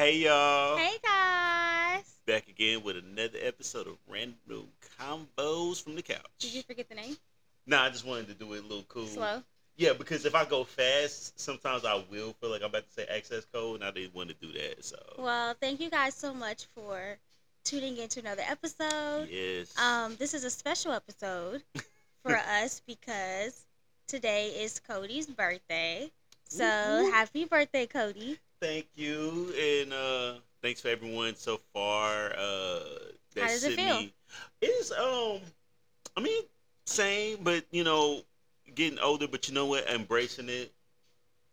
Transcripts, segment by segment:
Hey y'all. Hey guys. Back again with another episode of Random Convos from the Couch. Did you forget the name? Nah, I just wanted to do it a little cool. Slow. Yeah, because if I go fast, sometimes I will feel like I'm about to say access code, and I didn't want to do that. So Well, thank you guys so much for tuning in to another episode. yes. Um, this is a special episode for us because today is Cody's birthday. So happy birthday, Cody. Thank you, and uh thanks for everyone so far. Uh, that How does it feel? It's um, I mean, same, but you know, getting older. But you know what? Embracing it.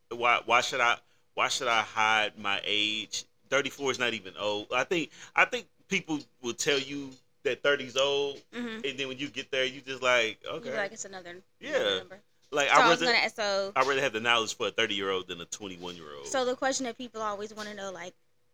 Why? Why should I? Why should I hide my age? Thirty four is not even old. I think. I think people will tell you that 30's old, Mm-hmm. and then when you get there, you just like, okay, like it's another Yeah. another. Like So I I was rather. gonna so I rather have the knowledge for a thirty year old than a twenty one year old. so the question that people always want to know like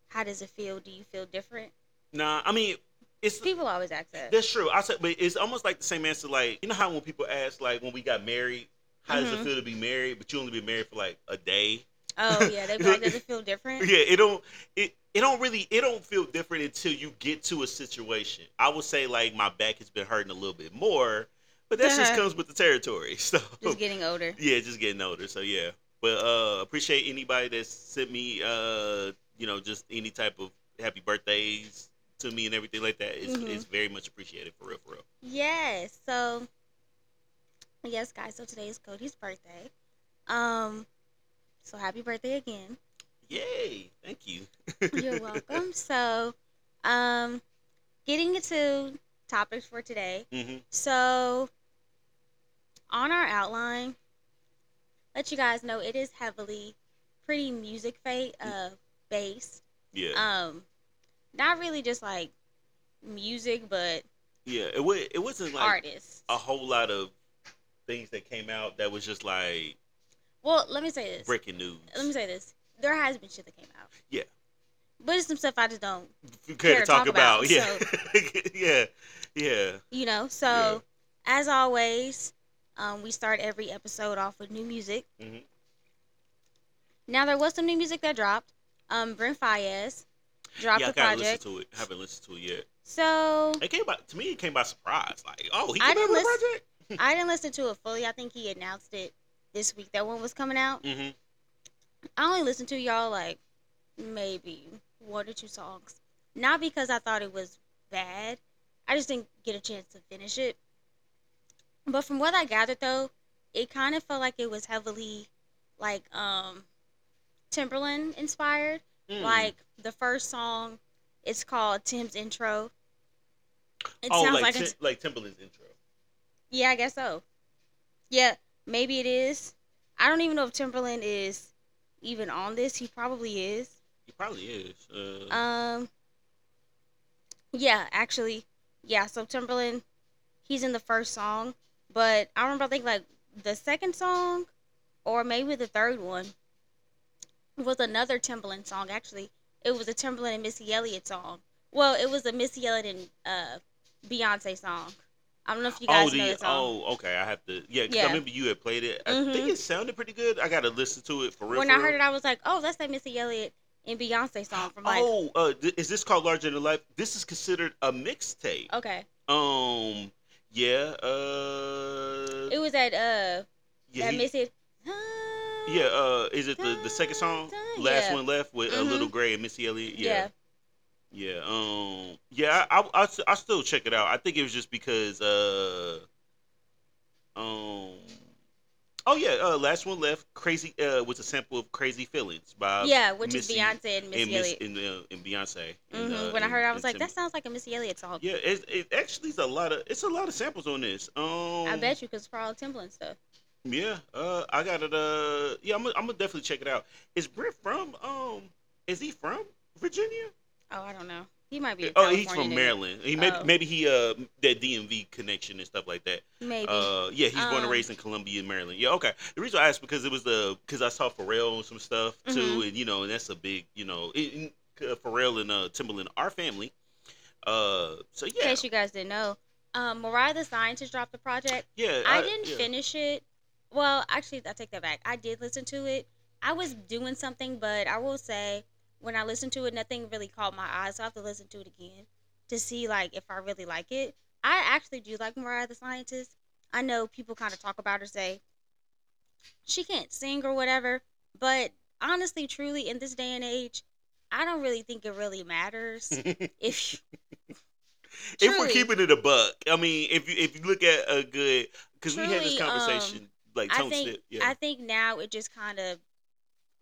how does it feel? Do you feel different? nah, I mean, it's People always ask that. That's true. I said, but it's almost like the same answer. Like you know how when people ask, like when we got married, how does it Mhm. feel to be married? But you only been married for like a day. Oh yeah, they like, does it feel different? Yeah, it don't. It it don't really. It don't feel different until you get to a situation. I would say like my back has been hurting a little bit more, but that just Uh-huh. comes with the territory. So Just getting older. yeah, just getting older. So yeah, but uh, appreciate anybody that sent me uh, you know, just any type of happy birthdays to me and everything like that. It's, Mhm. it's very much appreciated for real, for real. Yes. So, yes, guys. So today is Cody's birthday. Um, so happy birthday again. Yay! Thank you. You're welcome. so, um, getting into topics for today. hmm So, on our outline, let you guys know it is heavily pretty music fa- uh based. Yeah, Um, not really just like music, but yeah. It was. It wasn't like artists. a whole lot of things that came out that was just like Well, let me say this. breaking news. let me say this. There has been shit that came out. Yeah. But it's some stuff I just don't, you care to talk, about, about, yeah, yeah, yeah. you know. So, Yeah. as always, um, we start every episode off with new music. Mhm. Now, there was some new music that dropped. Um, Brent Faiyaz dropped yeah, I a gotta project. listen to it. Haven't listened to it yet. So, It came by to me. It came by surprise. Like, oh, he I didn't listen- project. I didn't listen to it fully. I think he announced it this week that one was coming out. hmm I only listened to y'all like maybe one or two songs. Not because I thought it was bad. I just didn't get a chance to finish it. But from what I gathered though, it kind of felt like it was heavily like um Timbaland inspired. Mm. Like the first song it's called Tim's Intro. It oh, sounds like like Tim- it's like Timbaland's intro. Yeah, I guess so. Yeah, maybe it is. I don't even know if Timbaland is even on this. He probably is. He probably is. Uh, Um. Yeah, actually, yeah. So Timbaland, he's in the first song, but I remember I think like the second song, or maybe the third one, was another Timbaland song. Actually, it was a Timbaland and Missy Elliott song. Well, it was a Missy Elliott and uh, Beyonce song. I don't know if you guys oh, know the, the song. oh, okay. I have to. Yeah, 'cause Yeah. I remember you had played it. I Mhm. think it sounded pretty good. I gotta listen to it for real. when for I real. heard it, I was like, "Oh, that's that Missy Elliott and Beyonce song from like." oh, uh, th- is this called Larger Than Life? This is considered a mixtape. Okay, Um, yeah. Uh, it was at uh yeah, that Missy. yeah. Uh, is it the the second song? Last yeah. one left with a Mhm. Little Gray and Missy Elliott. Yeah. Yeah. Yeah. Um. Yeah. I, I I I still check it out. I think it was just because uh. Um. Oh yeah. Uh. Last one left. Crazy. Uh. Was a sample of Crazy Feelings by yeah, which Missy is Beyonce and Missy and Miss Elliott. and, uh, and Beyonce. And, uh, when I heard, it, I was like, "That sounds like a Missy Elliott song." Yeah, it, it actually is a lot of it's a lot of samples on this. Um, I bet you, because for all Timbaland stuff. Yeah, uh, I got it. Uh, yeah, I'm, gonna- I'm gonna definitely check it out. Is Brent from? Um, is he from Virginia? Oh, I don't know. He might be. A Oh, he's from nigga. Maryland. He maybe Oh. maybe he uh that DMV connection and stuff like that. Maybe. Uh, yeah, he's born and Um, raised in Columbia, Maryland. Yeah, okay. The reason I asked because it was the because I saw Pharrell on some stuff too, Mhm. and you know, and that's a big you know, it, uh, Pharrell and uh Timbaland are family. Uh, so yeah. In case you guys didn't know, um, Mariah the Scientist dropped the project. yeah. I didn't yeah. finish it. Well, actually, I take that back. I did listen to it. I was doing something, but I will say when I listened to it, nothing really caught my eye. So I have to listen to it again to see like if I really like it. I actually do like Mariah the Scientist. I know people kind of talk about her, say she can't sing or whatever, but honestly, truly, in this day and age, I don't really think it really matters if. if we're keeping it a buck, I mean, if you if you look at a good, because we had this Truly, um, conversation like I think yeah, I think now it just kind of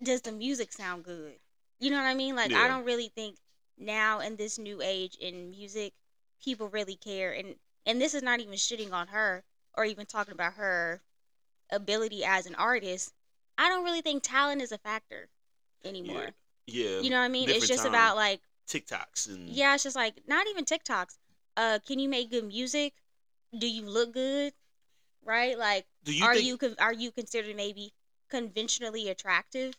does the music sound good. You know what I mean? Like Yeah. I don't really think now in this new age in music people really care and and this is not even shitting on her or even talking about her ability as an artist. I don't really think talent is a factor anymore. yeah, You know what I mean? It's just time. about like TikToks and yeah, it's just like not even TikToks. Uh can you make good music? Do you look good? Right? Like Do you are think, you are you considered maybe conventionally attractive?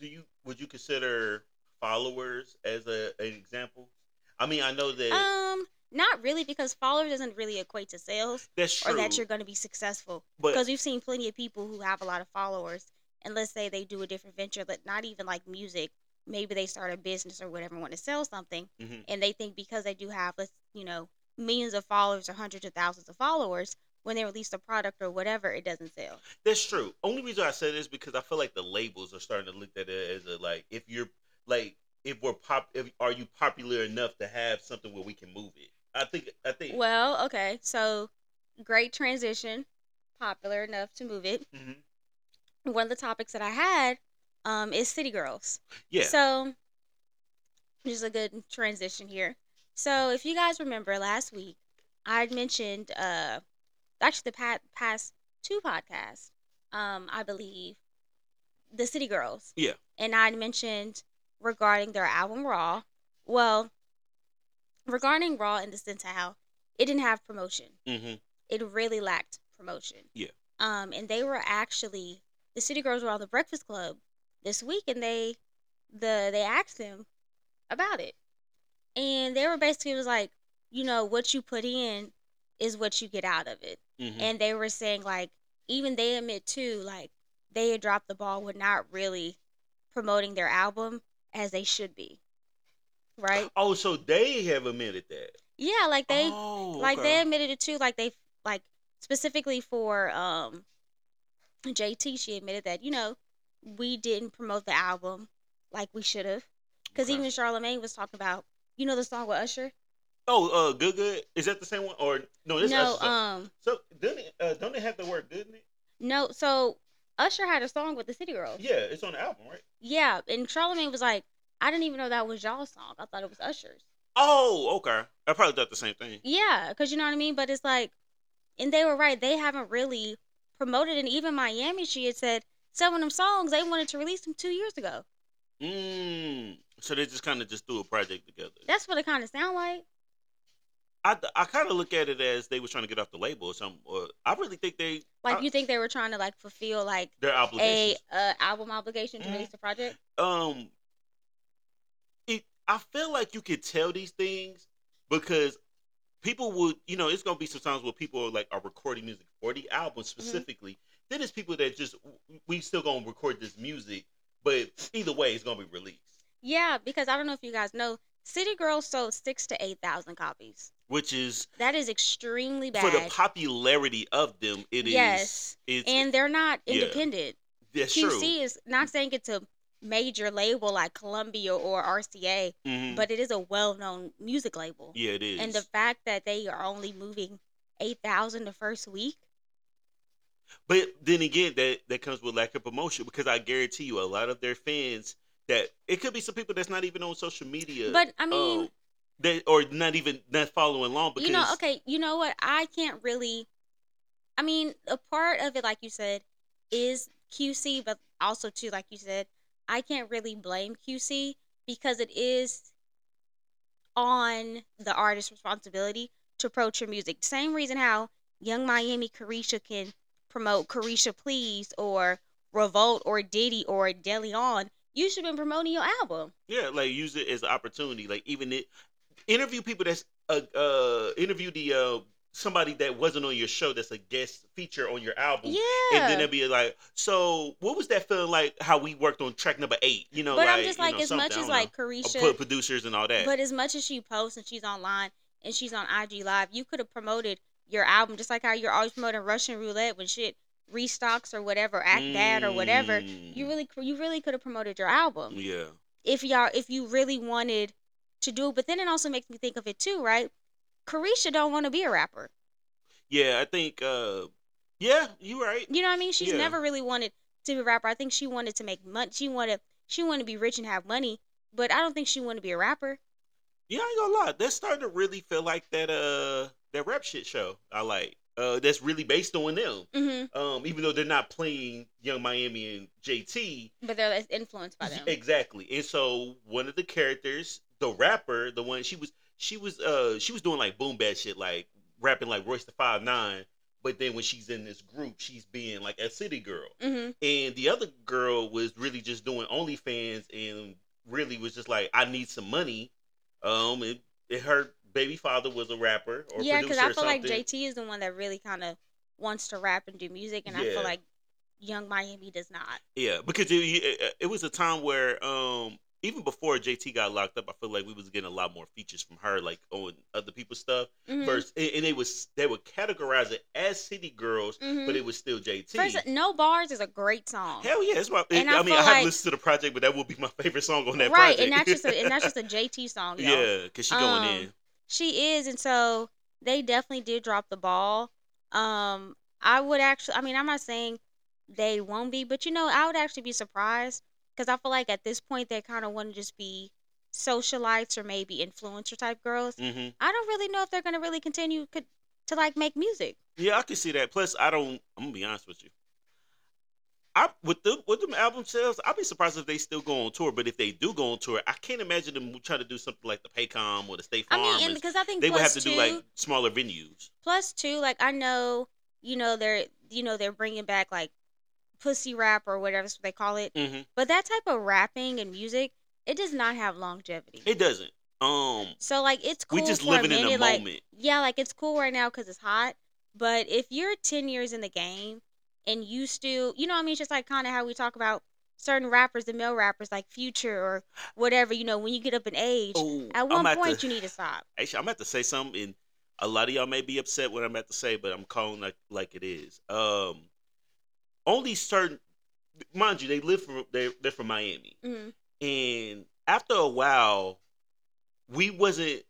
do you would you consider followers as a an example? I mean, I know that Um, not really because followers doesn't really equate to sales that's true, or that you're going to be successful. but Because we've seen plenty of people who have a lot of followers, and let's say they do a different venture, that not even like music. Maybe they start a business or whatever, want to sell something, Mhm. and they think because they do have, let's you know, millions of followers or hundreds of thousands of followers, when they release a product or whatever, it doesn't sell. That's true. Only reason I said this is because I feel like the labels are starting to look at it as a like if you're like if we're pop if are you popular enough to have something where we can move it. I think I think Well, okay, so great transition, popular enough to move it. Mhm. one of the topics that I had um, is City Girls. yeah. So, is a good transition here. So, if you guys remember last week, I mentioned, uh, actually, the pa- past two podcasts, um, I believe, the City Girls. Yeah. And I mentioned regarding their album Raw. Well, regarding Raw in the sense of how it didn't have promotion hmm it really lacked promotion. Yeah. Um, and they were actually the City Girls were on the Breakfast Club this week, and they the they asked them about it, and they were basically was like, you know, what you put in is what you get out of it, hmm and they were saying like even they admit too like they had dropped the ball with not really promoting their album as they should be, right? Oh, so they have admitted that. Yeah, like they oh, like they admitted it too. Like they like specifically for um jt she admitted that you know we didn't promote the album like we should have. Because Okay. even charlamagne was talking about you know the song with usher Oh, uh, good, good. Is that the same one or no? This no Usher's song. um So doesn't it, uh, don't they have the word good in it? no so usher had a song with the city girls Yeah, it's on the album, right? yeah and Charlamagne was like i didn't even know that was y'all's song i thought it was usher's Oh, okay. I probably thought the same thing. yeah because you know what i mean but it's like and they were right they haven't really promoted and even miami she had said some of them songs they wanted to release them two years ago Mm. So they just kind of just threw a project together. That's what it kind of sound like. I, I kind of look at it as they were trying to get off the label or something. Or I really think they Like I- you think they were trying to like fulfill like their a obligations. uh, album obligation to Mhm. release the project. um, it I feel like you could tell these things because people would, you know, it's gonna be some sometimes where people are like are recording music for the album Mm-hmm. specifically. Then there's people that just we still gonna record this music, but either way, it's gonna be released. Yeah, because I don't know if you guys know, City Girls sold six to eight thousand copies. Which is That is extremely bad. for the popularity of them, it is. yes, and they're not yeah, independent. that's QC true. is not saying it's a major label like Columbia or RCA, Mhm. but it is a well-known music label. yeah, it is. And the fact that they are only moving eight thousand the first week. But then again, that that comes with lack of promotion because I guarantee you, a lot of their fans that it could be some people that's not even on social media, But I mean, um, that or not even not following along because you know, okay, you know what? I can't really. I mean, a part of it, like you said, is QC, but also too, like you said, I can't really blame QC because it is on the artist's responsibility to approach your music. Same reason how Young Miami Caresha can promote Caresha Please or Revolt or Diddy or DeLeon. You should have been promoting your album. yeah, like use it as an opportunity. Like even it interview people that's uh, uh interview the uh somebody that wasn't on your show that's a guest feature on your album. Yeah. And then it'd be like, so what was that feeling like? How we worked on track number eight? You know, but like, I'm just you like know, as much as like Caresha, put producers and all that. but as much as she posts and she's online and she's on IG Live, you could have promoted your album just like how you're always promoting Russian roulette when shit restocks or whatever, act bad or whatever. Mm, You really you really could have promoted your album yeah, if y'all if you really wanted to do it. But then it also makes me think of it too, right? Caresha don't want to be a rapper. yeah. I think, uh, yeah, you're right. You know what I mean? She's Yeah. never really wanted to be a rapper. I think she wanted to make money. She wanted she wanted to be rich and have money, but I don't think she wanted to be a rapper. Yeah, I ain't gonna lie. That's starting to really feel like that uh that rap shit show I like. Uh that's really based on them. hmm Um, even though they're not playing Young Miami and JT. But they're influenced by them. Exactly. And so one of the characters, the rapper, the one she was she was uh she was doing like boom bad shit, like rapping like Royce the Five Nine. But then when she's in this group, she's being like a city girl. hmm And the other girl was really just doing OnlyFans and really was just like, I need some money. Um, and, and her baby father was a rapper or Yeah, because I feel like something. JT is the one that really kind of wants to rap and do music, and I feel like Young Miami does not. Yeah, because it, it, it was a time where um even before JT got locked up, I feel like we was getting a lot more features from her, like on other people's stuff. Mhm. First, and, and they was they would categorize it as city girls, Mhm. but it was still JT. First, no bars is a great song. Hell yeah, it's my. And I, I mean, I haven't like- listened to the project, but that will be my favorite song on that project. right, project. and that's just a, and that's just a JT song. Y'all. yeah, because she going Um, in. She is, and so they definitely did drop the ball. Um, I would actually, I mean, I'm not saying they won't be, but you know, I would actually be surprised because I feel like at this point they kind of want to just be socialites or maybe influencer type girls. hmm I don't really know if they're gonna really continue could, to like make music. Yeah, I can see that. Plus, I don't. I'm gonna be honest with you. I with the with them album sales, I'd be surprised if they still go on tour. But if they do go on tour, I can't imagine them trying to do something like the Paycom or the State Farm. I mean, because I think they would have to two, do like smaller venues. plus two, like I know, you know, they're you know they're bringing back like pussy rap or whatever they call it, hmm but that type of rapping and music, it does not have longevity. It doesn't. Um, So like it's cool we just for living a in a like moment. yeah, like it's cool right now because it's hot. But if you're ten years in the game and you still, you know, what I mean, it's just like kind of how we talk about certain rappers, the male rappers, like Future or whatever. You know, when you get up in age, Oh, at one point to, you need to stop. Actually, I'm about to say something, and a lot of y'all may be upset what I'm about to say, but I'm calling like like it is. Um, only certain, mind you, they live from they they're from Miami, hmm and after a while, we wasn't,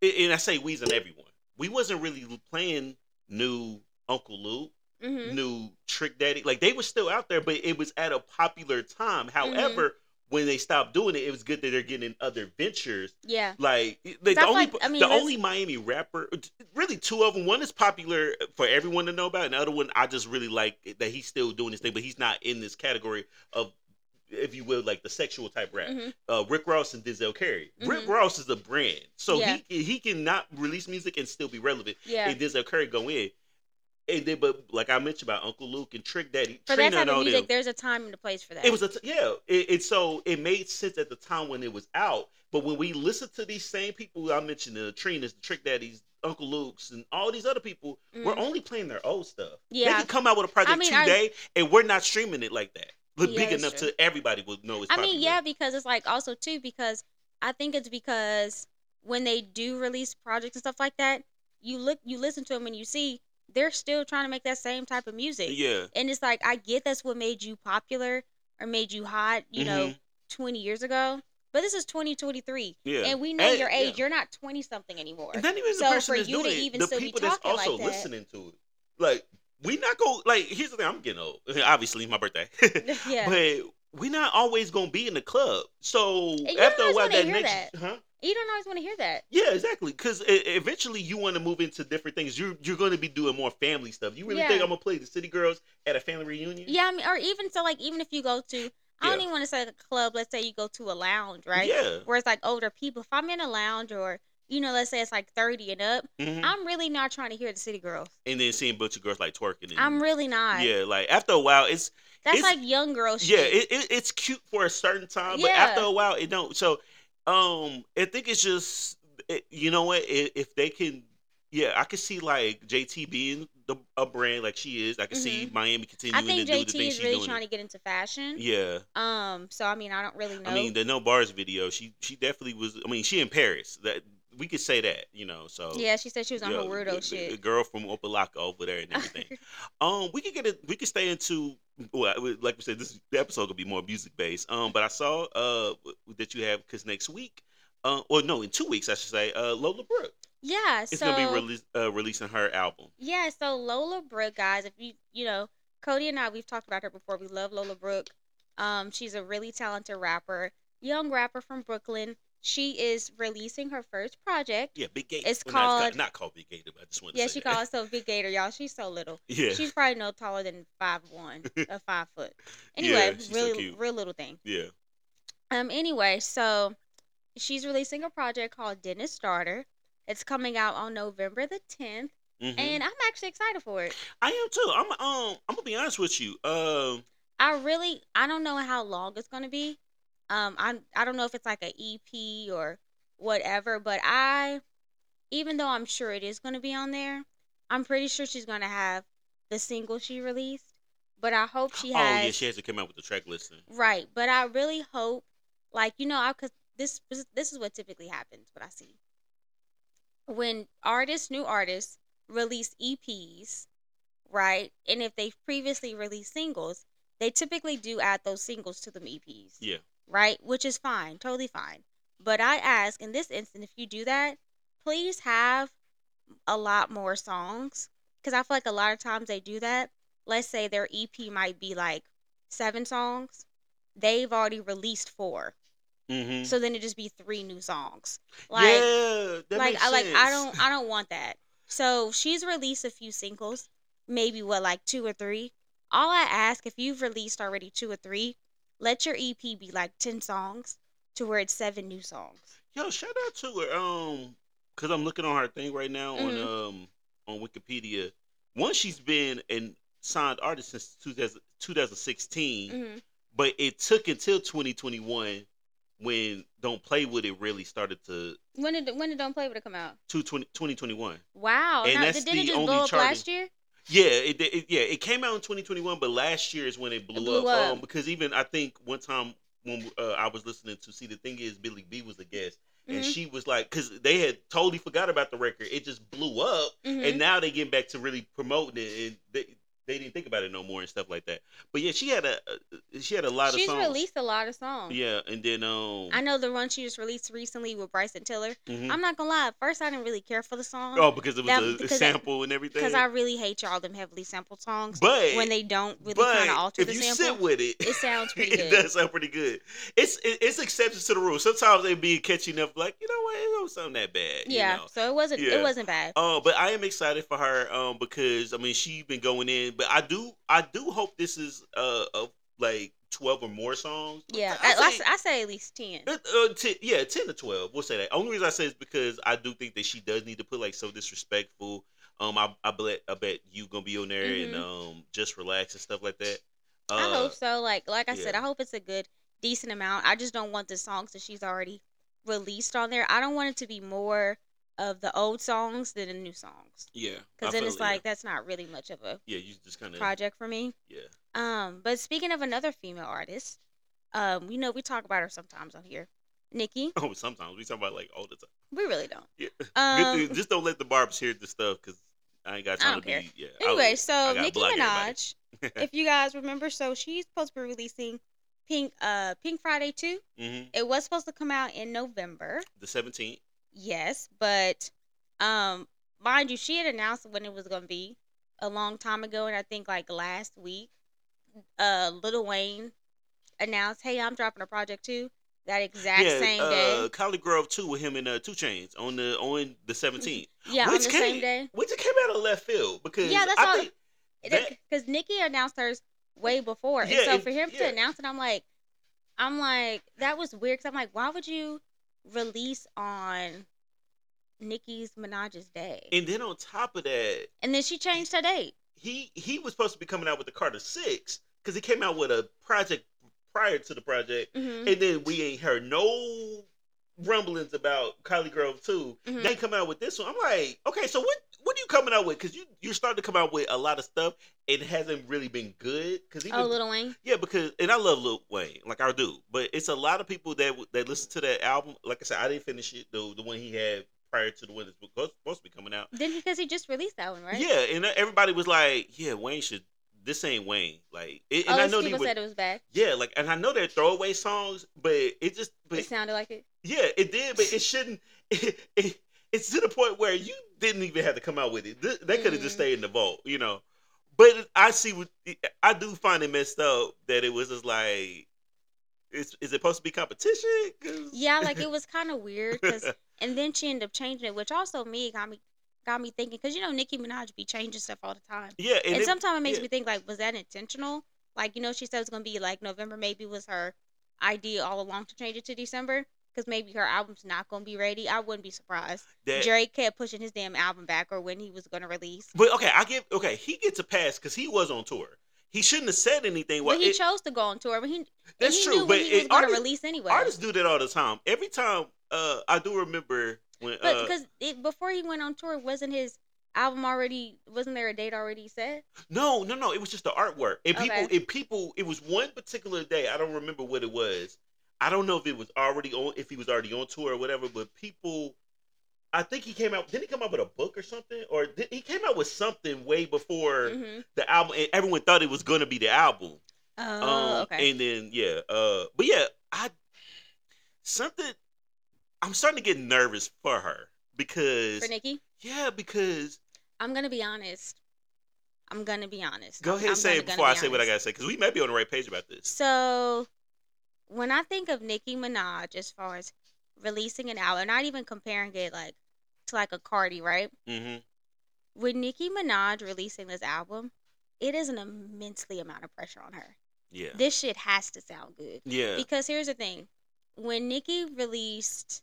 and I say we's and everyone, we wasn't really playing new Uncle Luke, hmm new Trick Daddy. Like they were still out there, but it was at a popular time. Mm-hmm. When they stopped doing it, it was good that they're getting in other ventures. Yeah. Like the, the only like- I mean, the only Miami rapper, really two of them. One is popular for everyone to know about, and the other one I just really like that he's still doing this thing, but he's not in this category of, if you will, like the sexual type rap. hmm Uh, Rick Ross and Denzel Curry. Rick Mhm. Ross is a brand, so Yeah. he he can not release music and still be relevant. Yeah. And Denzel Curry go in. And then, but like I mentioned about Uncle Luke and Trick Daddy, For that Trina type and of music, them. there's a time and a place for that. It was a t- yeah. It, it so it made sense at the time when it was out. But when we listen to these same people I mentioned, the Trinas, the Trick Daddies, Uncle Luke's, and all these other people, we're Mhm. only playing their old stuff. Yeah. they can come out with a project mean, I- today, and we're not streaming it like that. But Yeah, big enough true. to everybody will know it's. I mean, yeah, because it's like also too because I think it's because when they do release projects and stuff like that, you look, you listen to them and you see they're still trying to make that same type of music. yeah, And it's like I get that's what made you popular or made you hot, you know, Mhm. 20 years ago. But this is 2023, yeah. and we know And- your age. yeah. You're not 20 something anymore. And not even the So person for that's you to even the still be people that's talking like also that- listening to it. Like we not go like here's the thing. I'm getting old. Obviously, my birthday. yeah, But we're not always gonna be in the club. So after a while, that next, that. huh? You don't always want to hear that. Yeah, exactly. Because eventually you want to move into different things. You're you're going to be doing more family stuff. You really Yeah. think I'm gonna play the City Girls at a family reunion? Yeah, I mean, or even so, like even if you go to, I don't even want to say like a club. Let's say you go to a lounge, right? Yeah. Where it's like older people. If I'm in a lounge or you know, let's say it's like 30 and up, Mhm. I'm really not trying to hear the city girls. And then seeing bunch of girls like twerking. And, I'm really not. yeah, like after a while, it's That's it's- like young girl shit. yeah, it, it, it's cute for a certain time, but after a while, it don't. So, um, I think it's just it, you know what? If, if they can, yeah, I could see like JT being the a brand like she is. I could see Miami I continuing think to do the JT things is she's really doing. trying to get into fashion. yeah, Um, so I mean, I don't really know. I mean the No Bars video, she she definitely was. I mean, she in Paris. That we could say that, you know. So yeah, she said she was on yeah, her the- weirdo the, shit. The girl from Opa-locka over there and everything. um, we could get it. We could stay into. Well, like we said, this the episode could be more music based. Um, but I saw uh that you have because next week, uh, or no, in two weeks I should say, uh, Lola Brooke yeah, is so gonna be release, uh, releasing her album. yeah, so Lola Brooke, guys, if you you know, Cody and I, we've talked about her before. We love Lola Brooke. Um, she's a really talented rapper, young rapper from Brooklyn. She is releasing her first project. Yeah, Big Gator. It's Well, called- not called Big Gator, but I just wanted Yeah, to say she that. calls herself Big Gator, y'all. She's so little. Yeah, She's probably no taller than five one, or five foot. Yeah, Anyway, she's so really, cute. real little thing. yeah. Um. Anyway, so she's releasing a project called Dennis Daughter. It's coming out on November the 10th, mhm. and I'm actually excited for it. I am too. I'm um. I'm gonna be honest with you. Um. I really, I don't know how long it's gonna be. Um, I I don't know if it's like an EP or whatever, but I, even though I'm sure it is gonna be on there, I'm pretty sure she's gonna have the single she released. But I hope she has. oh yeah, she has to come out with the track listing. Right, but I really hope, like you know, because this this this is what typically happens. What I see when artists, new artists, release EPs, right, and if they've previously released singles, they typically do add those singles to them EPs, Yeah. Right, which is fine, totally fine. But I ask in this instance, if you do that, please have a lot more songs, because I feel like a lot of times they do that. Let's say their EP might be like seven songs, they've already released four. Mm-hmm. So then it just be three new songs. Like yeah, like I like I don't I don't want that. So she's released a few singles, maybe what like two or three. All I ask if you've released already two or three, let your EP be like 10 songs to where it's seven new songs. Yo, shout out to her. Um, cause I'm looking on her thing right now Mhm. on um on Wikipedia. One, she's been a signed artist since 2000, 2016, hmm but it took until 2021 when Don't Play With It really started to When did when did Don't Play With It come out? to 20, 2021. Wow. And now, that's it the just only blow up charting- last year? Yeah, it, it yeah it came out in 2021, but last year is when it blew, blew up. up. Um, because even I think one time when uh, I was listening to see the thing is Billy B was a guest. And Mhm. she was like, because they had totally forgot about the record. It just blew up. Mhm. and now they get back to really promoting it and they, they didn't think about it no more and stuff like that but yeah she had a uh, she had a lot She's of songs released a lot of songs. yeah and then um I know the one she just released recently with Bryson Tiller. mhm. I'm not gonna lie, at first I didn't really care for the song. oh because it was that- a, a sample and everything Because I really hate y'all them heavily sampled songs but when they don't really kind of alter if the you sample. sit with it it sounds pretty it good. does sound pretty good it's it, it's exceptions to the rule sometimes they be catchy enough like you know what it don't sound that bad you yeah, know? so it wasn't Yeah. it wasn't bad. Uh, but I am excited for her um because I mean she's been going in, but I do I do hope this is uh of like twelve or more songs. yeah, I I, I, say- I say at least ten. Uh, uh, t- yeah, ten to twelve. We'll say that. Only reason I say is because I do think that she does need to put like so disrespectful. Um, I I bet I bet you gonna be on there and Mhm. um just relax and stuff like that. Uh, I hope so. Like like I said. I hope it's a good decent amount. I just don't want the songs that she's already released on there. I don't want it to be more of the old songs than the new songs. Yeah, Because then it's it, like that's not really much of a yeah, yeah you just kind of project for me. yeah. Um, but speaking of another female artist, um, you know we talk about her sometimes on here, Nicki. Oh, sometimes we talk about like all the time. We really don't. Yeah. Um, just don't let the barbs hear the stuff because I ain't got I time don't to care. be. Yeah. Anyway, I so Nicki. Minaj, if you guys remember, so she's supposed to be releasing Pink uh Pink Friday 2. hmm It was supposed to come out in November. The seventeenth. Yes, but um mind you, she had announced when it was going to be a long time ago and I think like last week uh Lil Wayne announced, "Hey, I'm dropping a project too." That exact yeah, same uh, day. ColleGrove too with him and uh, 2 Chainz on the on the seventeenth. Yeah, on which the came, same day. Which came out of left field because Yeah, that's I all- Because Nicki announced hers way before, and so and- for him yeah. to announce it, I'm like, I'm like, that was weird. Cause I'm like, why would you release on Nicki's Minaj's day? and then on top of that, and then she changed her date. he he was supposed to be coming out with the Carter Six because he came out with a project prior to the project, hmm and then we ain't heard no rumblings about ColleGrove too. Mhm. They come out with this one. I'm like, okay, so what what are you coming out with? Because you you're starting to come out with a lot of stuff. It hasn't really been good. Because Oh, Lil Wayne. yeah, because and I love Lil Wayne, like I do, but it's a lot of people that that listen to that album. Like I said, I didn't finish it, the the one he had prior to the one that's supposed supposed to be coming out. Then because he just released that one, right? Yeah, and everybody was like, "Yeah, Wayne should. This ain't Wayne." Like, it, and oh, I know they people were, said it was bad. yeah, like, and I know they're throwaway songs, but it just, but it sounded like it. Yeah, it did, but it shouldn't. It, it, it's to the point where you didn't even have to come out with it. Th- They could have just Mm. stayed in the vault, you know. But I see what I do find it messed up that it was just like, is, is it supposed to be competition? Yeah, like it was kind of weird because, and then she ended up changing it, which also me got me got me thinking because you know Nicki Minaj be changing stuff all the time, yeah, and, and, it- sometimes it makes yeah. me think like, was that intentional? Like you know, she said it was gonna be like November, maybe was her idea all along to change it to December because maybe her album's not gonna be ready. I wouldn't be surprised. that- Drake kept pushing his damn album back or when he was gonna release. But okay, I give okay. He gets a pass because he was on tour. He shouldn't have said anything. Well, but he it- chose to go on tour, but he that's he true. knew but he was it- gonna artists, release anyway. artists do that all the time. Every time, uh, I do remember when. but uh, because it, before he went on tour, wasn't his album already? Wasn't there a date already set? No, no, no. It was just the artwork. And people, and people, it was one particular day. I don't remember what it was. I don't know if it was already on, if he was already on tour or whatever. But people, I think he came out. Didn't he come out with a book or something? Or did, he came out with something way before Mm-hmm. the album? And everyone thought it was going to be the album. Oh, um, okay. And then yeah, uh, but yeah, I something. I'm starting to get nervous for her because For Nicki, yeah, because I'm gonna be honest. I'm gonna be honest. go I'm- ahead and say gonna- it before I say what I gotta say because we may be on the right page about this. So, when I think of Nicki Minaj, as far as releasing an album, not even comparing it like to like a Cardi, right? hmm With Nicki Minaj releasing this album, it is an immensely amount of pressure on her. Yeah, This shit has to sound good yeah, because here's the thing: when Nicki released,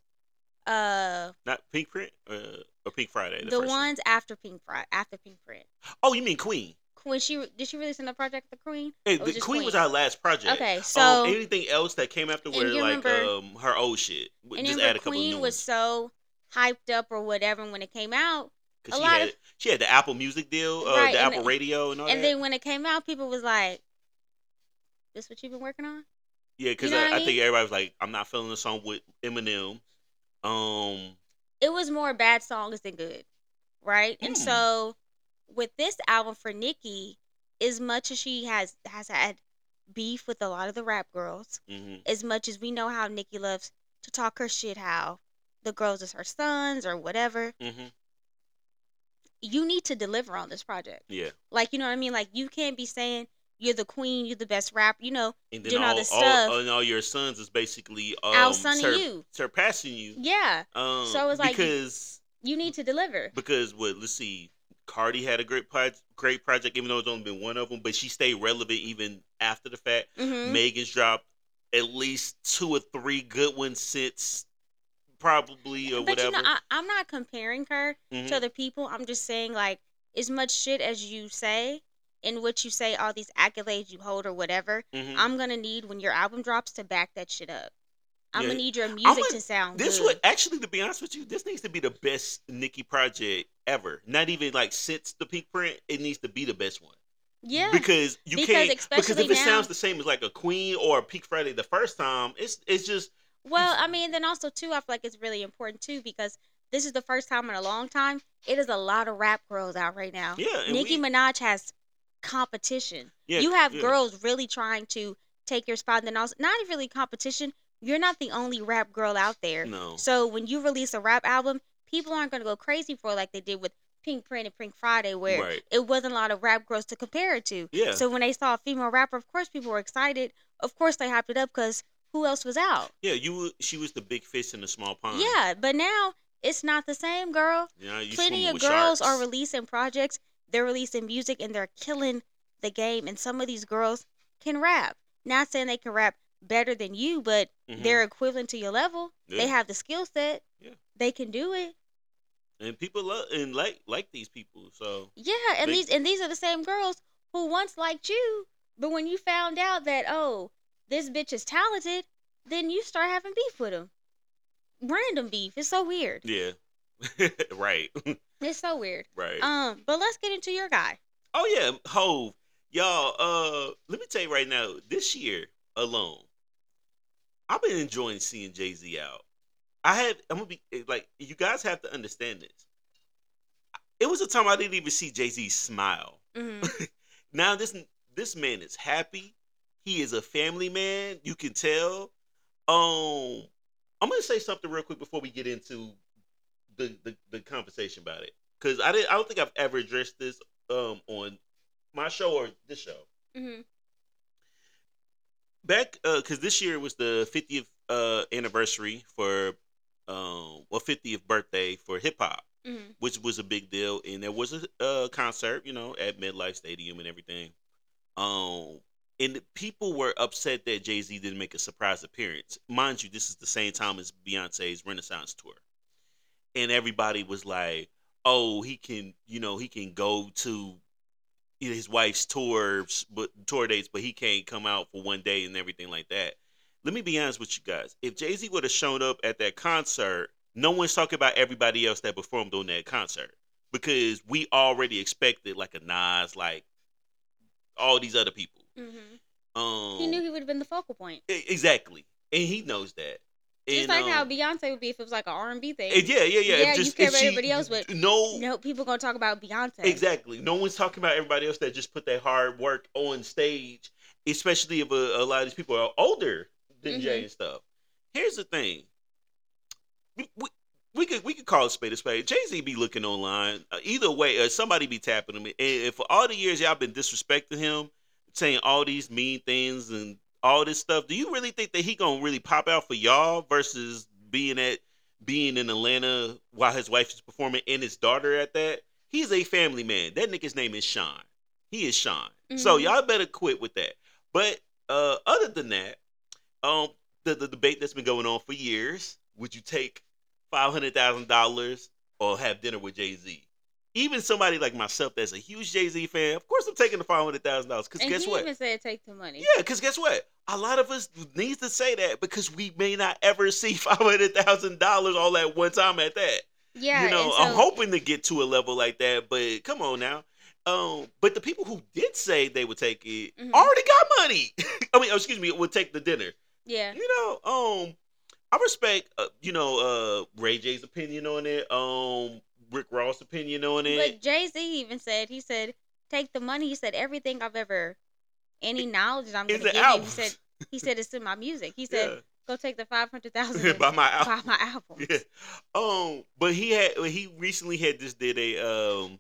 uh, not Pink Print uh, or Pink Friday. The, the, first one. ones after Pink Friday, after Pink Print, Oh, you mean Queen? When she did she release another project, The Queen? Hey, the was Queen, was our last project. Okay, Um, so anything else that came after were like remember- um her old shit. and Just add a couple Queen was so hyped up or whatever when it came out. 'Cause a she lot had of- she had the Apple Music deal, uh, Right, the Apple the- Radio, and all that. and that. then when it came out, people was like, "This what you've been working on?" yeah, because you know I, I I think everybody was like, "I'm not feeling the song with Eminem." Um, It was more bad songs than good, right? And Mm. so with this album for Nicki, as much as she has has had beef with a lot of the rap girls, mhm. as much as we know how Nicki loves to talk her shit, how the girls is her sons or whatever, hmm you need to deliver on this project. Yeah. Like you know what I mean? Like you can't be saying you're the queen, you're the best rapper. You know, And then Doing all all, this all, stuff. and all your sons is basically um, sur- you. surpassing you. yeah, Um, So it's like- because you need to deliver. because what? Let's see. Cardi had a great project, great project, even though it's only been one of them, but she stayed relevant even after the fact. hmm Megan's dropped at least two or three good ones since probably or But whatever. you know, I, I'm not comparing her Mhm. to other people. I'm just saying, like, as much shit as you say in what you say, all these accolades you hold or whatever, Mhm. I'm gonna need when your album drops to back that shit up. I'm Yeah. gonna need your music to sound This good. would actually, to be honest with you, this needs to be the best Nicki project ever. Not even like since the Pink Print, it needs to be the best one. yeah, because you Because can't because if it now- sounds the same as like a Queen or a Pink Friday the first time, it's it's just Well, I mean, then also too, I feel like it's really important too because this is the first time in a long time. It is a lot of rap girls out right now. yeah. Nicki we, Minaj has competition. yeah, you have yeah. girls really trying to take your spot. And then also, not really competition. You're not the only rap girl out there. No, So when you release a rap album, people aren't gonna go crazy for it like they did with Pink Print and Pink Friday, where right? it wasn't a lot of rap girls to compare it to. Yeah, So when they saw a female rapper, of course people were excited. Of course they hyped it up because who else was out? yeah. You she was the big fish in the small pond. Yeah, but now it's not the same, girl. you Plenty of girls sharks. are releasing projects. They're releasing music and they're killing the game. And some of these girls can rap. Not saying they can rap better than you, but Mhm. they're equivalent to your level. Yeah. They have the skill set. Yeah. They can do it. and people love and like like these people. So Yeah, and They- these and these are the same girls who once liked you, but when you found out that oh, this bitch is talented, then you start having beef with them. random beef. It's so weird. Yeah. right. It's so weird. right. Um, but let's get into your guy. oh yeah, Hove. Y'all, uh, let me tell you right now, this year alone, I've been enjoying seeing Jay Z out. I had I'm gonna be like you guys have to understand this. It was a time I didn't even see Jay Z smile. Mm-hmm. Now this this man is happy. He is a family man. You can tell. Um, I'm gonna say something real quick before we get into the the, the conversation about it because I didn't. I don't think I've ever addressed this um on my show or this show. mm-hmm. Back because this year was the 50th uh anniversary for um well 50th birthday for hip hop. Mm-hmm. which was a big deal. And there was a uh, concert, you know, at MetLife Stadium and everything. Um, and people were upset that Jay Z didn't make a surprise appearance. Mind you, this is the same time as Beyonce's Renaissance tour, and everybody was like, "Oh, he can, you know, he can go to his wife's tours, but tour dates, but he can't come out for one day and everything like that." Let me be honest with you guys. If Jay Z would have shown up at that concert, no one's talking about everybody else that performed on that concert because we already expected like a Nas, like all these other people. Mm-hmm. Um, He knew he would have been the focal point. exactly, and he knows that. Just And, like how um, Beyonce would be if it was like an R and B thing. and yeah, yeah, yeah. Yeah, if you care about she- everybody else, but no, no, people gonna talk about Beyonce. Exactly. No one's talking about everybody else that just put their hard work on stage, especially if a, a lot of these people are older than Jay Mhm. and stuff. Here's the thing. We, we, we could we could call it spade a spade. Jay Z be looking online. Uh, either way, uh, somebody be tapping him. And if for all the years y'all been disrespecting him, saying all these mean things and all this stuff, do you really think that he gonna really pop out for y'all versus being at being in Atlanta while his wife is performing and his daughter at that? He's a family man. That nigga's name is Sean. He is Sean. So Mhm. y'all better quit with that. But uh other than that, um the, the debate that's been going on for years, would you take five hundred thousand dollars or have dinner with Jay Z? Even somebody like myself that's a huge Jay Z fan, of course I'm taking the five hundred thousand dollars. Cause and guess what? even said take the money. Yeah, because guess what? A lot of us needs to say that because we may not ever see five hundred thousand dollars all at one time at that. Yeah, you know, so, I'm hoping to get to a level like that, but come on now. Um, but the people who did say they would take it Mhm. already got money. I mean, excuse me, would take the dinner. Yeah, You know, um, I respect, uh, you know, uh, Ray J's opinion on it. Um, Rick Ross' opinion on it. but Jay Z even said he said take the money. He said everything I've ever, any knowledge that I'm gonna the give you. He said he said it's in my music. He said yeah. go take the five hundred thousand by my buy album. my album. Yeah. Um, but he had he recently had just did a um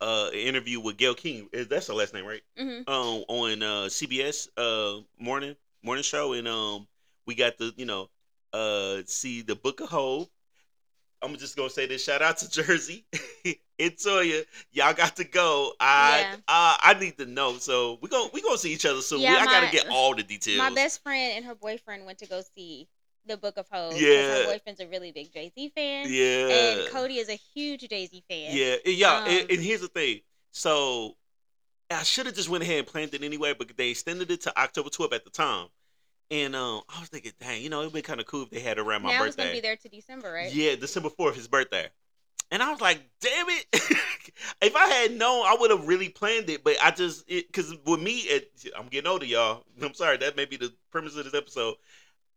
uh interview with Gayle King. That's her last name, right? hmm um on uh CBS uh morning morning show and um we got the you know uh see the Book of HOV. I'm just gonna say this shout out to Jersey and Toya. Y'all got to go. I Yeah. uh, I need to know. So we gonna we gonna see each other soon. Yeah, we, I gotta get all the details. My best friend and her boyfriend went to go see the Book of HOV. 'cause Yeah. her boyfriend's a really big Jay Z fan. yeah. And Cody is a huge Jay Z fan. Yeah, yeah, Um, and, and here's the thing. So I should have just went ahead and planned it anyway, but they extended it to October 12th at the time. And um, I was thinking, dang, you know, it'd be kind of cool if they had it around my birthday. now it's gonna be there to December, right? Yeah, December 4th, his birthday. And I was like, damn it. if I had known, I would have really planned it. But I just, because with me, it, I'm getting older, y'all. I'm sorry. That may be the premise of this episode.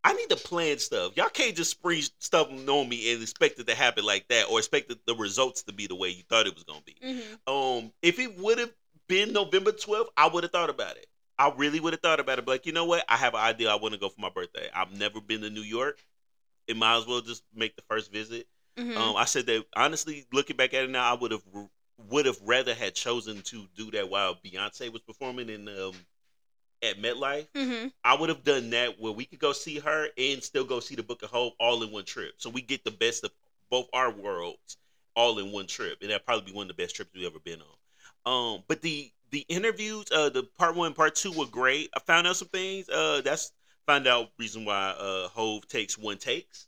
I need to plan stuff. Y'all can't just spring stuff on me and expect it to happen like that or expect the- the results to be the way you thought it was going to be. hmm Um, if it would have been November 12th, I would have thought about it. I really would have thought about it. But like, you know what? I have an idea. I want to go for my birthday. I've never been to New York. It might as well just make the first visit. hmm Um, I said that honestly, looking back at it now, I would have would have rather had chosen to do that while Beyonce was performing in um at MetLife. hmm I would have done that where we could go see her and still go see the Book of HOV all in one trip. So we get the best of both our worlds all in one trip, and that'd probably be one of the best trips we've ever been on. Um, but the the interviews, uh, the part one, part two were great. I found out some things. Uh, that's find out reason why uh Hove takes one takes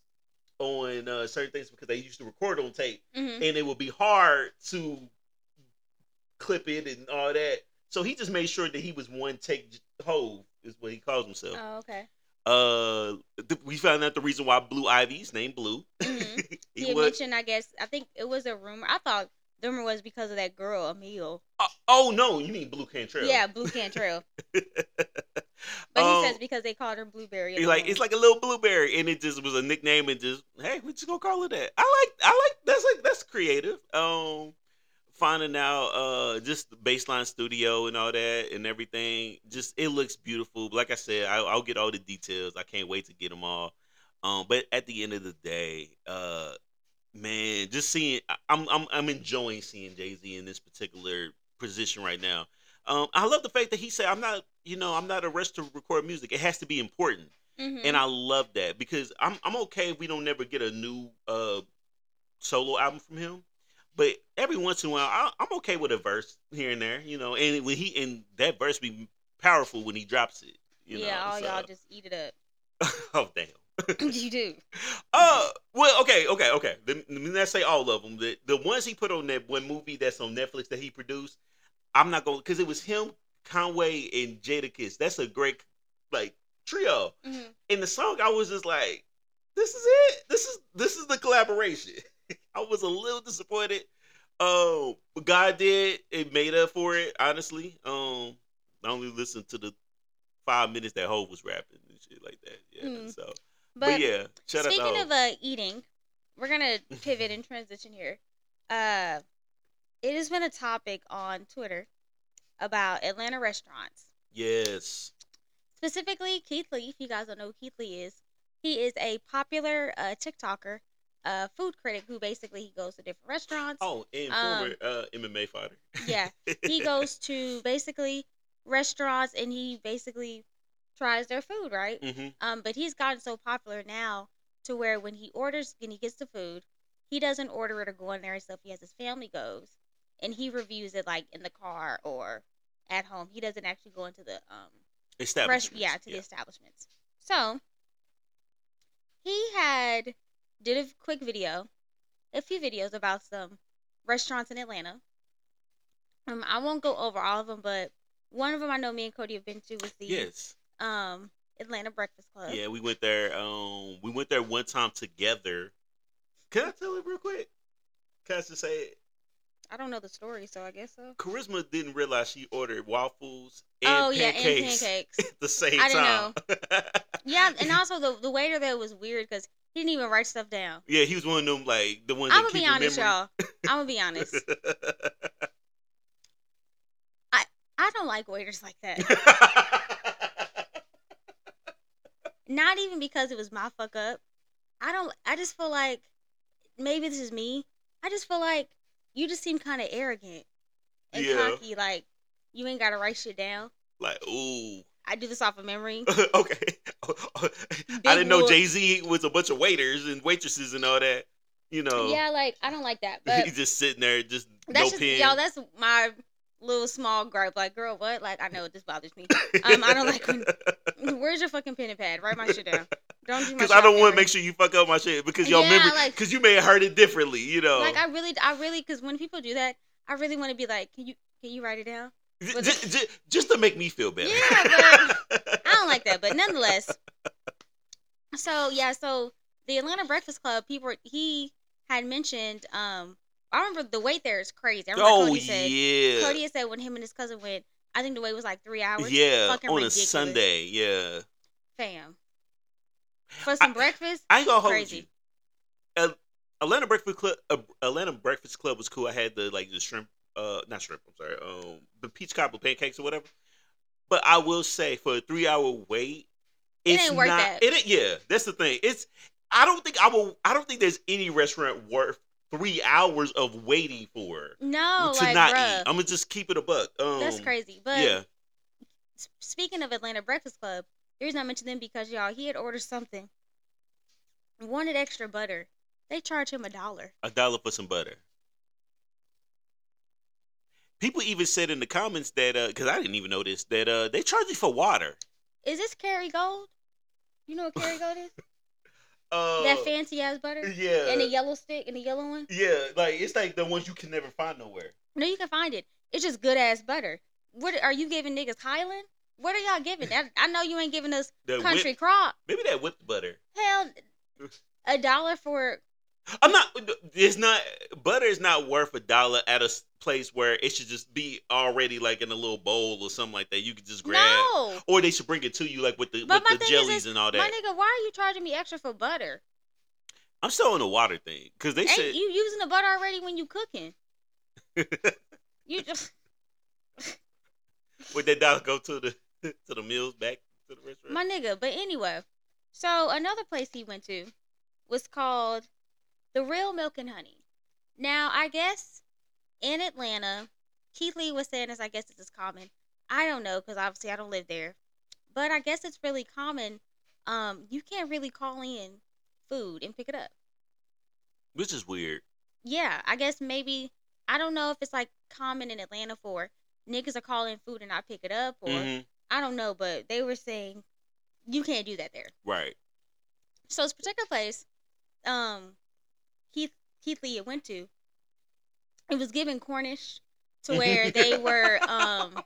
on uh certain things because they used to record on tape hmm and it would be hard to clip it and all that. So he just made sure that he was one take Hove is what he calls himself. Oh, okay. Uh, th- we found out the reason why Blue Ivy's named Blue. He, He had was. mentioned, I guess, I think it was a rumor. I thought the rumor was because of that girl, Emil. Uh, oh no, you mean Blu Cantrell? Yeah, Blu Cantrell. But Um, he says because they called her Blueberry. He's like it's like a little blueberry, and it just was a nickname, and just hey, we just gonna call it that. I like, I like that's like that's creative. Um, finding out uh just the baseline studio and all that and everything, just it looks beautiful. Like I said, I, I'll get all the details. I can't wait to get them all. Um, but at the end of the day, uh, man, just seeing, I'm I'm I'm enjoying seeing Jay Z in this particular position right now. Um, I love the fact that he said, "I'm not, you know, I'm not a rush to record music. It has to be important." Mhm. and I love that because I'm I'm okay if we don't never get a new uh solo album from him, but every once in a while I, I'm okay with a verse here and there, you know. And when he and that verse be powerful when he drops it, you yeah, know. all so- y'all just eat it up. oh damn. you do. Uh, well, okay, okay, okay. Let me not say all of them. The the ones he put on that one movie that's on Netflix that he produced, I'm not going because it was him, Conway, and Jadakiss. That's a great like trio. hmm in the song I was just like, this is it. This is this is the collaboration. I was a little disappointed. Um, but God did it made up for it. Honestly, um, I only listened to the five minutes that Hov was rapping and shit like that. Yeah, Hmm. so But, but, yeah, shout out to speaking Hov. of uh, eating, we're gonna pivot and transition here. Uh, it has been a topic on Twitter about Atlanta restaurants. yes, specifically Keith Lee. If you guys don't know who Keith Lee is, he is a popular uh, TikToker, uh, food critic who basically he goes to different restaurants. oh, and Um, former uh, MMA fighter. Yeah, he goes to basically restaurants and he basically tries their food, right? hmm Um, but he's gotten so popular now to where when he orders and he gets the food, he doesn't order it or go in there and stuff. He has his family goes and he reviews it like in the car or at home. He doesn't actually go into the um fresh, Establishment. yeah, to the establishments. So he had did a quick video, a few videos about some restaurants in Atlanta. Um, I won't go over all of them, but one of them I know me and Cody have been to was the Yes. Um Atlanta Breakfast Club. Yeah, we went there. Um, we went there one time together. Can I tell it real quick? Can I just say it? I don't know the story, so I guess so. Charisma didn't realize she ordered waffles and oh yeah, pancakes and pancakes. at the same I didn't time. yeah, and also the the waiter there was weird because he didn't even write stuff down. yeah, he was one of them like the ones I'm gonna be honest, y'all. I'm gonna be honest. I I don't like waiters like that. Not even because it was my fuck up. I don't. I just feel like maybe this is me. I just feel like you just seem kind of arrogant and Yeah. cocky. Like you ain't gotta write shit down. like, ooh, I do this off of memory. okay. I didn't know. Jay Z was a bunch of waiters and waitresses and all that. You know, Yeah, like I don't like that. But he's just sitting there, just that's no just pen. y'all. That's my little small gripe. Like, girl, what? Like, I know this bothers me. um, I don't like when- Where's your fucking pen and pad? Write my shit down. Don't do my. Because I don't want to make sure you fuck up my shit because y'all Yeah, remember like- because you may have heard it differently. You know, Like I really, I really, because when people do that, I really want to be like, can you, can you write it down? J- but- j- j- just to make me feel better. Yeah, I don't like that, but nonetheless. So yeah, so the Atlanta Breakfast Club, people, he had mentioned. Um, I remember the wait there is crazy. I remember oh Cody said. yeah, Cody said when him and his cousin went, I think the wait was like three hours. yeah, fucking on ridiculous. a Sunday. Yeah, fam. For some I- breakfast, I ain't gonna hold Crazy. you. Atlanta Breakfast Club, uh, Atlanta Breakfast Club was cool. I had the like the shrimp, uh, not shrimp. I'm sorry, um, the peach cobbler pancakes or whatever. But I will say, for a three hour wait, It it's ain't worth not. that. It ain't, yeah, that's the thing. It's. I don't think I will. I don't think there's any restaurant worth three hours of waiting for no, to like not bruh, eat. I'm gonna just keep it a buck. Um, that's crazy. But yeah, speaking of Atlanta Breakfast Club, the reason I mentioned them because y'all, he had ordered something, wanted extra butter. They charge him a dollar. a dollar for some butter. People even said in the comments that because I didn't even know this that uh they charge you for water. Is this Kerrygold? You know what Kerrygold is? Uh, that fancy ass butter Yeah. and the yellow stick and the yellow one. yeah, like it's like the ones you can never find nowhere. No, you can find it. It's just good ass butter. What are you giving niggas Highland? What are y'all giving? I, I know you ain't giving us The country Crock. maybe that whipped butter. Hell, a dollar for I'm not. It's not. Butter is not worth a dollar at a place where it should just be already like in a little bowl or something like that. You could just grab, No. or they should bring it to you like with the But with the jellies and all that. My nigga, why are you charging me extra for butter? I'm still on the water thing because they Ain't said you using the butter already when you cooking? You just would that dollar go to the to the meals back to the restaurant? my nigga. But anyway, so another place he went to was called the Real Milk and Honey. Now I guess in Atlanta, Keith Lee was saying this. I guess this is common. I don't know because obviously I don't live there, but I guess it's really common. Um, you can't really call in food and pick it up. Which is weird. Yeah, I guess maybe I don't know if it's like common in Atlanta for niggas are calling food and not pick it up, or hmm I don't know, but they were saying you can't do that there. Right. So this particular place, um, Keith Lee went to, it was given Cornish to where they were um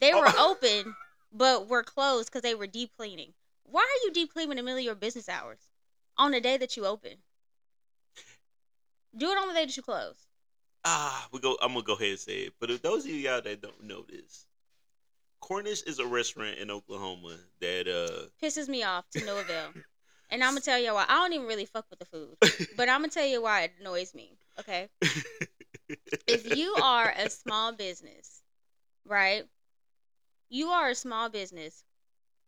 they were Oh. open but were closed because they were deep cleaning. Why are you deep cleaning in the middle of your business hours on the day that you open? Do it on the day that you close. Ah, we go. I'm gonna go ahead and say it. But if those of you out that don't know this, Cornish is a restaurant in Oklahoma that uh Pisses me off to no avail. And I'm gonna tell you why. I don't even really fuck with the food, but I'm gonna tell you why it annoys me. Okay. if you are a small business, right? You are a small business.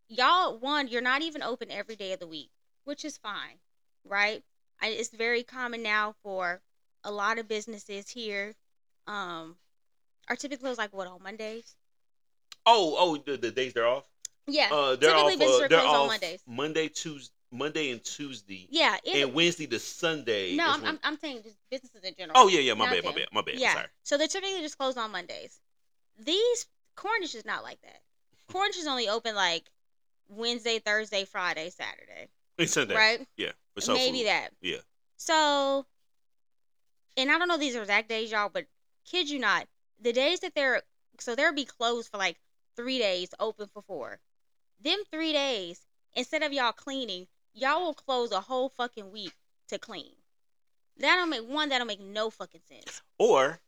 Y'all, one, you're not even open every day of the week, which is fine, right? I, it's very common now for a lot of businesses here. Um, are typically closed like what on Mondays? oh oh the, the days they're off. Yeah, Uh, they're typically off. businesses Uh, are they're closed on Mondays. Monday, Tuesday, Monday and Tuesday, yeah. It, and Wednesday to Sunday. no, I'm, when- I'm, I'm saying just businesses in general. oh yeah, yeah. My not bad, my bad, my bad. Yeah. Sorry. So they're typically just closed on Mondays. These Cornish is not like that. Cornish is only open like Wednesday, Thursday, Friday, Saturday. It's Sunday. Right? Yeah. Maybe food. that. Yeah. So and I don't know these exact days, y'all, but kid you not, the days that they're so they'll be closed for like three days, open for four. Them three days, instead of y'all cleaning, y'all will close a whole fucking week to clean. That don't make one, that don't make no fucking sense. Or,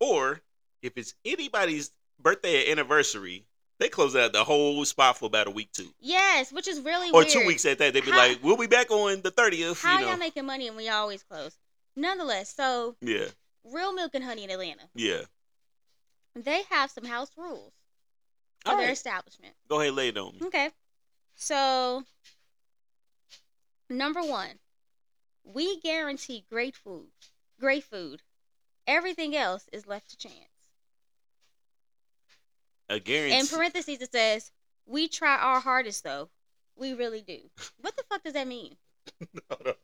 or if it's anybody's birthday or anniversary, they close out the whole spot for about a week too, Yes, which is really or weird. two weeks at that. They'd be How- like, "We'll be back on the 30th. How you know. y'all making money and we always close? Nonetheless, so yeah, Real Milk and Honey in Atlanta, yeah. they have some house rules for All their right, establishment. go ahead, lay it on me. Okay, so number one, we guarantee great food. Great food. Everything else is left to chance. A guarantee. In parentheses, it says, "We try our hardest, though. We really do." What the fuck does that mean? hold on,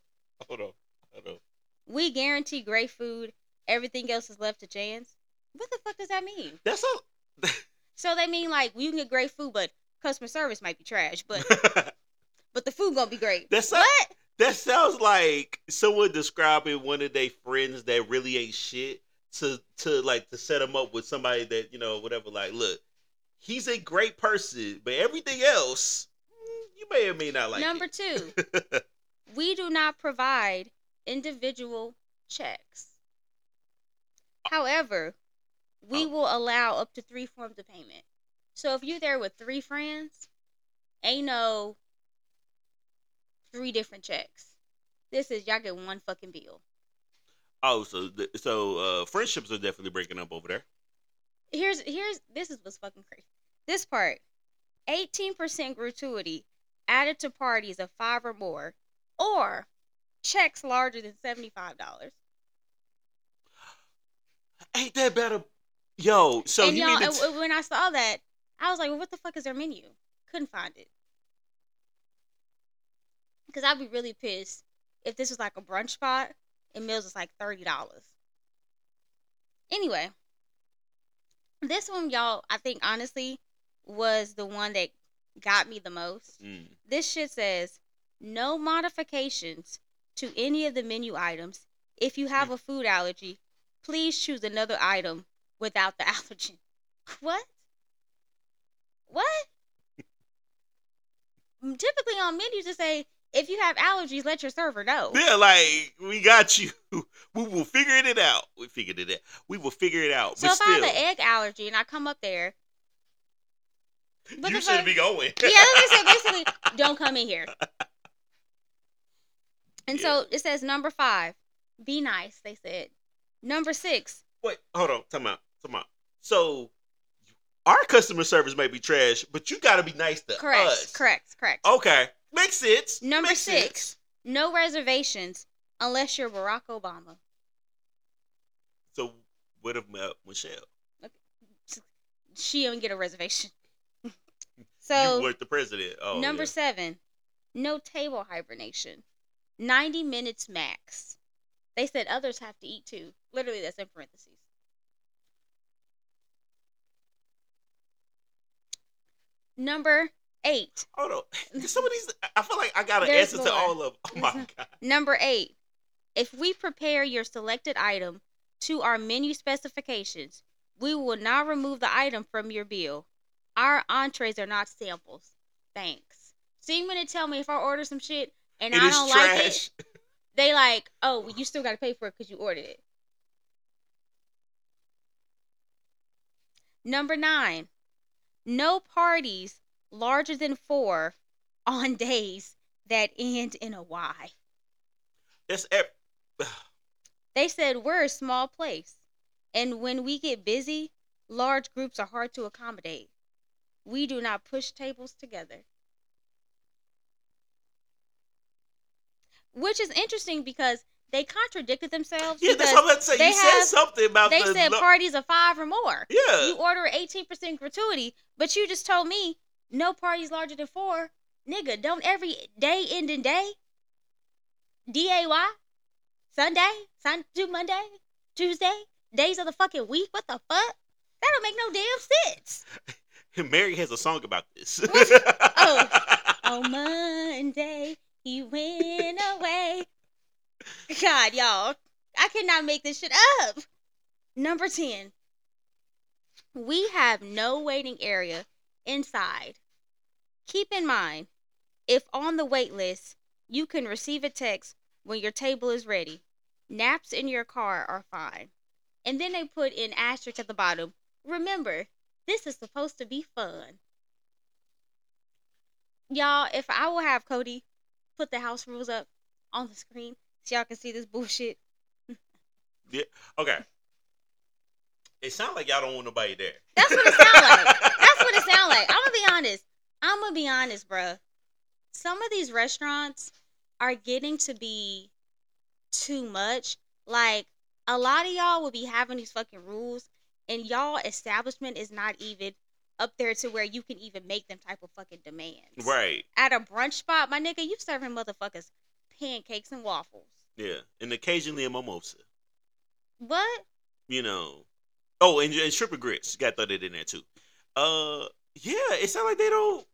hold on, hold on. We guarantee great food. Everything else is left to chance. What the fuck does that mean? That's a. So they mean like you can get great food, but customer service might be trash, but food gonna be great. That's what? That sounds like someone describing one of their friends that really ain't shit to to like to set them up with somebody that you know whatever. Like, look, he's a great person, but everything else, you may or may not like. Number two, we do not provide individual checks. However, we Oh. will allow up to three forms of payment. So if you're there with three friends, ain't no three different checks. This is y'all get one fucking bill. oh, so th- so uh, friendships are definitely breaking up over there. here's here's this is what's fucking crazy. This part, eighteen percent gratuity added to parties of five or more, or checks larger than seventy five dollars. Ain't that better? Yo, so and you y'all, mean to w- when I saw that, I was like, well, "What the fuck is their menu?" Couldn't find it. Because I'd be really pissed if this was like a brunch spot and meals was like thirty dollars. Anyway, this one, y'all, I think honestly was the one that got me the most. Mm. This shit says no modifications to any of the menu items. If you have a food allergy, please choose another item without the allergen. What? What? Mm, Typically on menus it say if you have allergies, let your server know. Yeah, like we got you. We will figure it out. We figured it out. We will figure it out. So but if I still, have an egg allergy and I come up there, but you if shouldn't be going. yeah, that's what they said. Basically, don't come in here. And so it says number five, be nice. They said number six, Wait, hold on. Time out. Time out. So our customer service may be trash, but you got to be nice to correct, us. correct, correct. Okay, makes sense. Number Makes six, sense. no reservations unless you're Barack Obama. So what if Michelle? She don't get a reservation. so you were the president. Oh, number yeah. seven, no table hibernation, ninety minutes max. They said others have to eat too. Literally, that's in parentheses. Number eight. Hold on. Some of these, I feel like I got an There's answer to all of them. Oh my god. Number eight. If we prepare your selected item to our menu specifications, we will not remove the item from your bill. Our entrees are not samples. Thanks. See, when they tell me if I order some shit and It I don't like it, they like, oh, well, you still got to pay for it because you ordered it. Number nine, no parties larger than four on days that end in a Y. That's ev- They said we're a small place, and when we get busy, large groups are hard to accommodate. We do not push tables together. Which is interesting because they contradicted themselves. yeah. That's what I'm about to say. they You said something about they the. said lo- parties of five or more. yeah. You order 18% gratuity, but you just told me no parties larger than four. Nigga, don't every day end in day? D A Y? Sunday? Sun to Monday? Tuesday? Days of the fucking week? What the fuck? That don't make no damn sense. Mary has a song about this. Oh. On Monday, he went away. God, y'all. I cannot make this shit up. Number 10. We have no waiting area inside. Keep in mind, if on the wait list, you can receive a text when your table is ready. Naps in your car are fine. And then they put in asterisk at the bottom. Remember, this is supposed to be fun. Y'all, if I will have Cody put the house rules up on the screen so y'all can see this bullshit. yeah. okay. It sounds like y'all don't want nobody there. That's what it sound like. That's what it sound like. I'm gonna be honest. I'm gonna be honest, bruh. Some of these restaurants are getting to be too much. Like a lot of y'all will be having these fucking rules, and y'all establishment is not even up there to where you can even make them type of fucking demands. Right. At a brunch spot, my nigga, you serving motherfuckers pancakes and waffles. Yeah. And occasionally a mimosa. What? You know. Oh, and, and stripper grits. Got to throw that in there too. Uh, yeah. It sounds like they don't.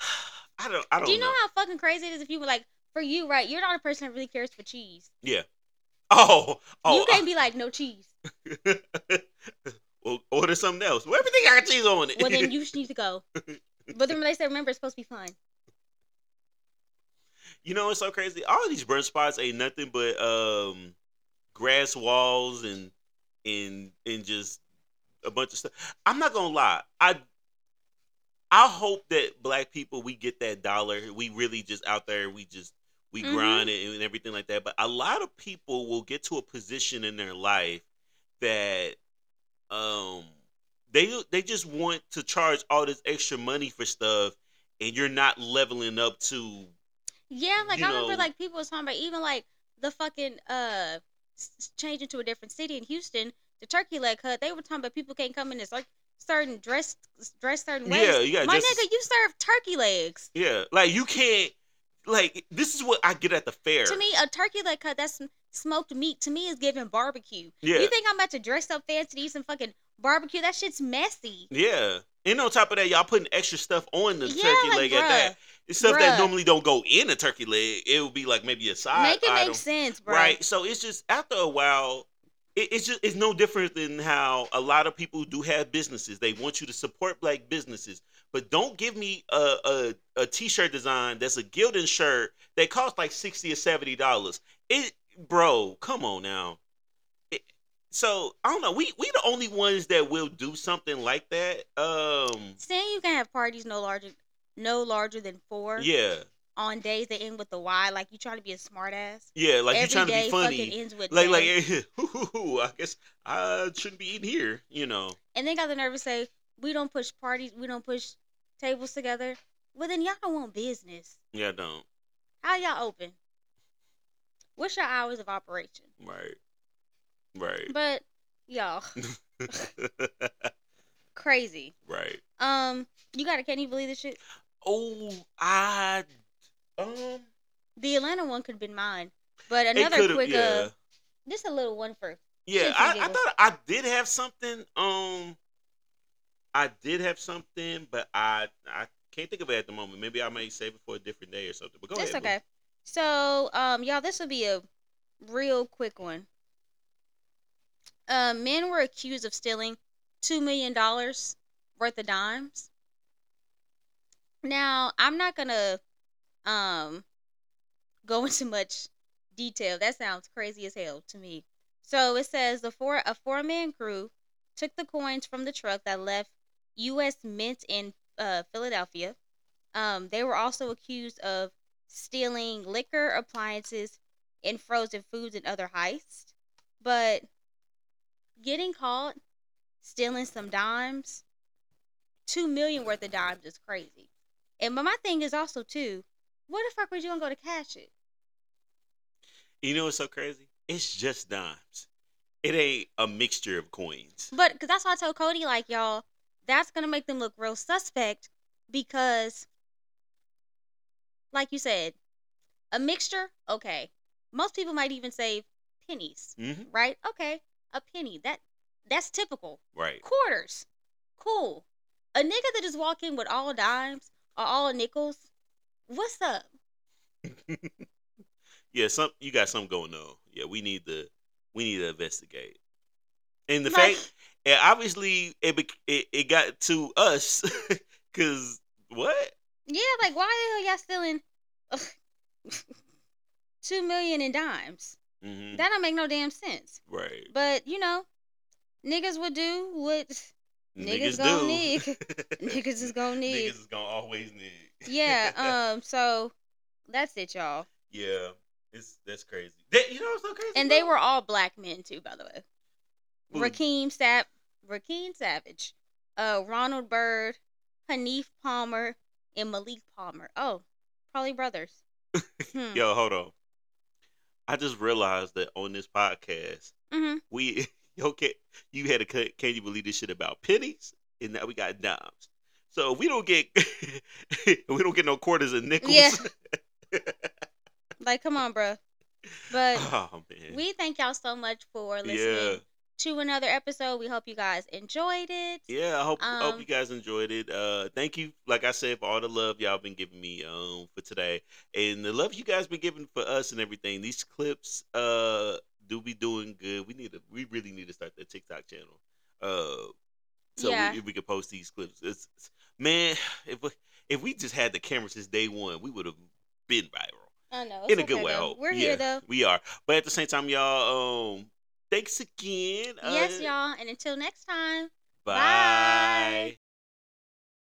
I don't. I don't Do you know, know. how fucking crazy it is if you were like, for you, right? You're not a person that really cares for cheese. Yeah. Oh. Oh. you can't be like, no cheese. well, order something else. Well, everything got cheese on it. Well, then you just need to go. But then they said, remember, it's supposed to be fun. You know, it's so crazy. All these brunch spots ain't nothing but um, grass walls and and and just a bunch of stuff. I'm not gonna lie. I I hope that black people we get that dollar. We really just out there. We just we Mhm. grind it and everything like that. But a lot of people will get to a position in their life that um they they just want to charge all this extra money for stuff, and you're not leveling up to Yeah, like I remember, like people was talking about even like the fucking uh changing to a different city in Houston, the turkey leg hut. They were talking about people can't come in this like certain dress dress certain ways. Yeah, you My nigga, you serve turkey legs. Yeah, like you can't. Like this is what I get at the fair. To me, a turkey leg cut that's smoked meat to me is giving barbecue. Yeah. You think I'm about to dress up fancy to eat some fucking barbecue? That shit's messy. yeah, and on top of that, y'all putting extra stuff on the Yeah, turkey like, leg at that. bruh, It's stuff that normally don't go in a turkey leg. It would be like maybe a side Make it item, make sense, bro. right? So it's just after a while. It, it's just it's no different than how a lot of people do have businesses. They want you to support black businesses, but don't give me a a, a t-shirt design that's a Gildan shirt that costs like sixty or seventy dollars. It, bro, come on now. It, so I don't know. We we the only ones that will do something like that. Um, Saying you can have parties no larger, no larger than four yeah, on days that end with the Y, like you trying to be a smart ass. yeah. Like you trying to day be fucking funny. ends with Like like, I guess I shouldn't be eating here. You know. and they got the nerve to say we don't push parties, we don't push tables together. Well, then y'all don't want business. Yeah, I don't. How y'all open? What's your hours of operation? Right. Right. But y'all crazy. right. Um, you got to Can you believe this shit? Oh, I um. The Atlanta one could have been mine, but another quick yeah. uh, just a little one for Yeah, I, I thought I did have something. Um, I did have something, but I I can't think of it at the moment. Maybe I may save it for a different day or something. But go That's ahead. boo. okay. So, um, y'all, this will be a real quick one. Uh, men were accused of stealing two million dollars worth of dimes. Now, I'm not gonna um go into much detail. That sounds crazy as hell to me. So it says the four a four man crew took the coins from the truck that left U.S. Mint in uh, Philadelphia. Um, they were also accused of stealing liquor, appliances, and frozen foods and other heists. But getting caught stealing some dimes, two million worth of dimes is crazy. And but my thing is also too, what the fuck was you gonna go to cash it? You know what's so crazy? It's just dimes. It ain't a mixture of coins. But because that's why I told Cody, like y'all, that's gonna make them look real suspect because, like you said, a mixture. Okay, most people might even say pennies, hmm right? Okay, a penny. That that's typical. Right. Quarters, cool. A nigga that just walk in with all dimes or all nickels, what's up? Yeah, some you got something going on. Yeah, we need to we need to investigate. And the Like- fact, and obviously, it it, it got to us because what? Yeah, like why the hell y'all stealing ugh, two million in dimes? hmm That don't make no damn sense. right. But you know, niggas would do what niggas gonna nig. niggas is gonna need. Niggas is gonna always need. Yeah. Um. So that's it, y'all. yeah. It's that's crazy. That, you know what's so crazy? And they were all black men too, by the way. Who? Rakeem Sap, Rakeem Savage, uh, Ronald Bird, Hanif Palmer, and Malik Palmer. Oh, probably brothers. Hmm. Yo, hold on. I just realized that on this podcast, hmm we okay, you had a. Can you believe this shit about pennies? And now we got dimes. So we don't get we don't get no quarters and nickels. Yeah. Like, come on, bro. But oh we thank y'all so much for listening yeah. to another episode. We hope you guys enjoyed it. Yeah, I hope hope Um, you guys enjoyed it. Uh thank you, like I said, for all the love y'all been giving me um for today. And the love you guys been giving for us and everything. These clips uh do be doing good. We need to we really need to start that TikTok channel. Uh so Yeah. we, we could post these clips. It's, it's- man, if we, if we just had the camera since day one, we would have been viral. I know. In a it's good way. though. We're yeah, here though. We are. But at the same time, y'all, um, thanks again. yes, Uh, y'all. And until next time. Bye. Bye.